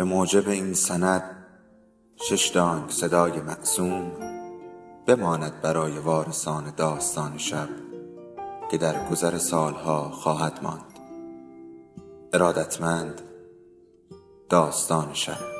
به موجب این سند شش دانگ صدای معصوم بماند برای وارثان داستان شب که در گذر سالها خواهد ماند. ارادتمند داستان شب.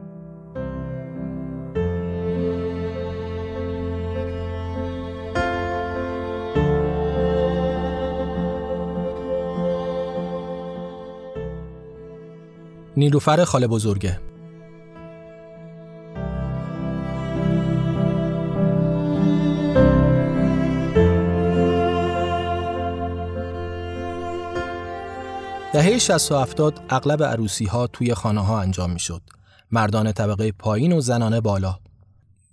نیلوفر خاله بزرگه دهه 60 و 70 اغلب عروسی ها توی خانه ها انجام می شد. مردان طبقه پایین و زنانه بالا.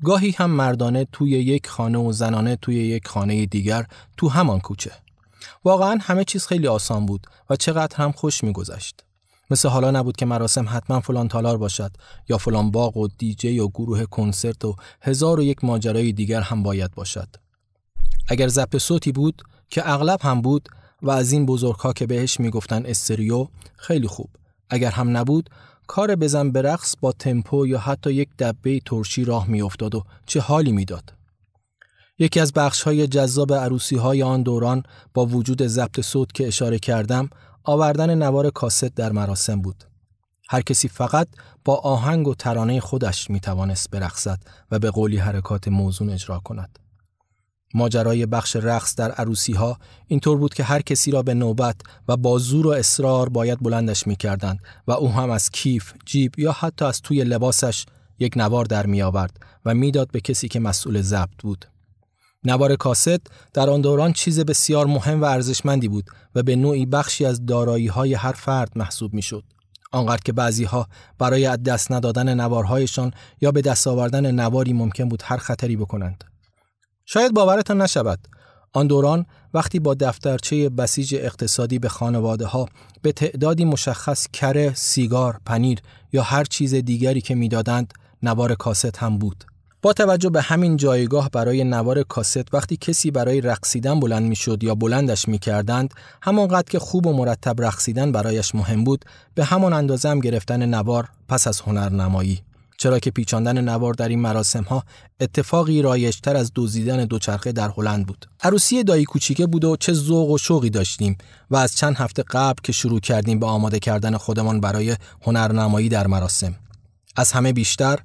گاهی هم مردانه توی یک خانه و زنانه توی یک خانه دیگر تو همان کوچه. واقعا همه چیز خیلی آسان بود و چقدر هم خوش میگذشت. مثل حالا نبود که مراسم حتما فلان تالار باشد یا فلان باغ و دیجی یا گروه کنسرت و هزار و یک ماجرای دیگر هم باید باشد. اگر ضبط صوتی بود که اغلب هم بود و از این بزرگها که بهش می‌گفتن استریو خیلی خوب. اگر هم نبود کار بزن به رقص با تمپو یا حتی یک دبه ترشی راه میافتاد و چه حالی می‌داد. یکی از بخش های جذاب عروسی های آن دوران با وجود ضبط صوت که اشاره کردم آوردن نوار کاست در مراسم بود. هر کسی فقط با آهنگ و ترانه خودش می توانست برقصد و به قولی حرکات موزون اجرا کند. ماجرای بخش رقص در عروسی ها اینطور بود که هر کسی را به نوبت و با زور و اصرار باید بلندش می کردند و او هم از کیف، جیب یا حتی از توی لباسش یک نوار در می آورد و می‌داد به کسی که مسئول ضبط بود. نوار کاست در آن دوران چیز بسیار مهم و ارزشمندی بود و به نوعی بخشی از دارایی های هر فرد محسوب می شد. آنقدر که بعضی ها برای از دست ندادن نوارهایشان یا به دست آوردن نواری ممکن بود هر خطری بکنند. شاید باورتان نشود. آن دوران وقتی با دفترچه بسیج اقتصادی به خانواده ها به تعدادی مشخص کره، سیگار، پنیر یا هر چیز دیگری که می‌دادند نوار کاست هم بود. با توجه به همین جایگاه برای نوار کاست وقتی کسی برای رقصیدن بلند می‌شد یا بلندش می‌کردند همانقدر که خوب و مرتب رقصیدن برایش مهم بود به همان اندازه هم گرفتن نوار پس از هنرنمایی. چرا که پیچاندن نوار در این مراسم ها اتفاقی رایشتر از دزدیدن دوچرخه در هلند بود. عروسی دایی کوچیکه بود و چه ذوق و شوقی داشتیم و از چند هفته قبل که شروع کردیم به آماده کردن خودمان برای هنرنمایی در مراسم. از همه بیشتر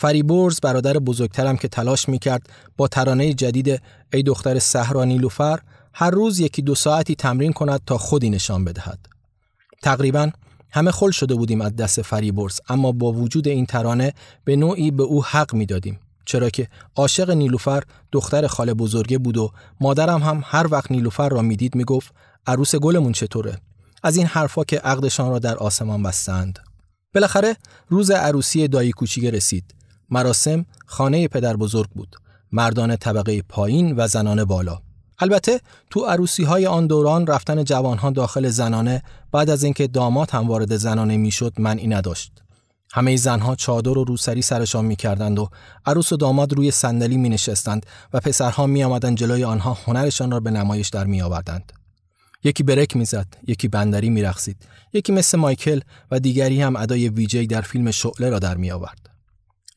فریبرز برادر بزرگترم که تلاش می‌کرد با ترانه جدید ای دختر صحرا نیلوفر هر روز یکی دو ساعتی تمرین کند تا خودی نشان بدهد. تقریبا همه خل شده بودیم از دست فریبرز اما با وجود این ترانه به نوعی به او حق می‌دادیم چرا که عاشق نیلوفر دختر خاله بزرگه بود و مادرم هم هر وقت نیلوفر را می‌دید می‌گفت عروس گلمون چطوره؟ از این حرفا که عقدشان را در آسمان بستند. بالاخره روز عروسی دایی کوچیک رسید. مراسم خانه پدر بزرگ بود. مردان طبقه پایین و زنان بالا. البته تو عروسی های آن دوران رفتن جوانها داخل زنانه بعد از اینکه داماد هم وارد زنانه می‌شد منعی نداشت. همه زنها چادر و روسری سرشان می‌کردند و عروس و داماد روی صندلی می نشستند و پسرها می آمدند جلوی آنها هنرشان را به نمایش در می آوردند. یکی برک می‌زد، یکی بندری میرقصید، یکی مثل مایکل و دیگری هم ادای ویجی در فیلم شعله را در می آورد.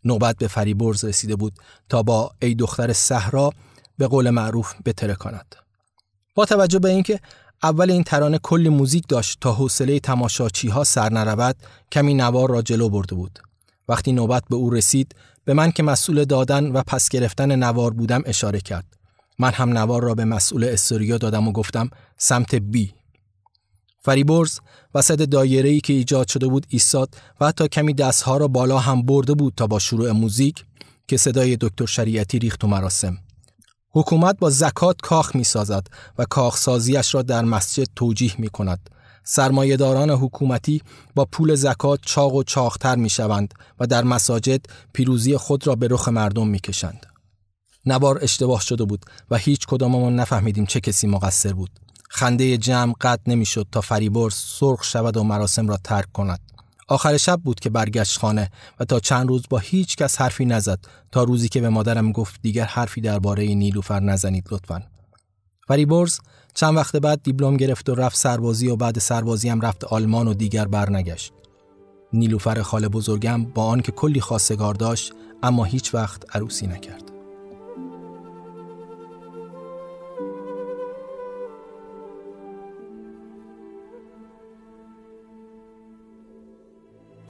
نوبت به فریبرز رسیده بود تا با ای دختر صحرا به قول معروف بتره کند. با توجه به اینکه اول این ترانه کلی موزیک داشت تا حوصله تماشاچی ها سر نرود کمی نوار را جلو برده بود. وقتی نوبت به او رسید به من که مسئول دادن و پس گرفتن نوار بودم اشاره کرد. من هم نوار را به مسئول استوریا دادم و گفتم سمت بی فریبرز وسط دایره‌ای که ایجاد شده بود ایستاد و حتی کمی دستها را بالا هم برده بود تا با شروع موزیک که صدای دکتر شریعتی ریخت و مراسم حکومت با زکات کاخ می سازد و کاخسازیش را در مسجد توجیه می کند. سرمایهداران حکومتی با پول زکات چاق و چاختر می شوند و در مساجد پیروزی خود را به رخ مردم می کشند. نبار اشتباه شده بود و هیچ کداممان نفهمیدیم چه کسی مقصر بود. خنده جمع قطع نمی‌شد تا فریبرز سرخ شود و مراسم را ترک کند. آخر شب بود که برگشت خانه و تا چند روز با هیچ کس حرفی نزد تا روزی که به مادرم گفت دیگر حرفی درباره نیلوفر نزنید لطفا. فریبرز چند وقت بعد دیپلم گرفت و رفت سربازی و بعد سربازی هم رفت آلمان و دیگر برنگشت. نیلوفر خاله بزرگم با آنکه کلی خواستگار داشت اما هیچ وقت عروسی نکرد.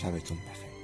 sabes dónde hacer.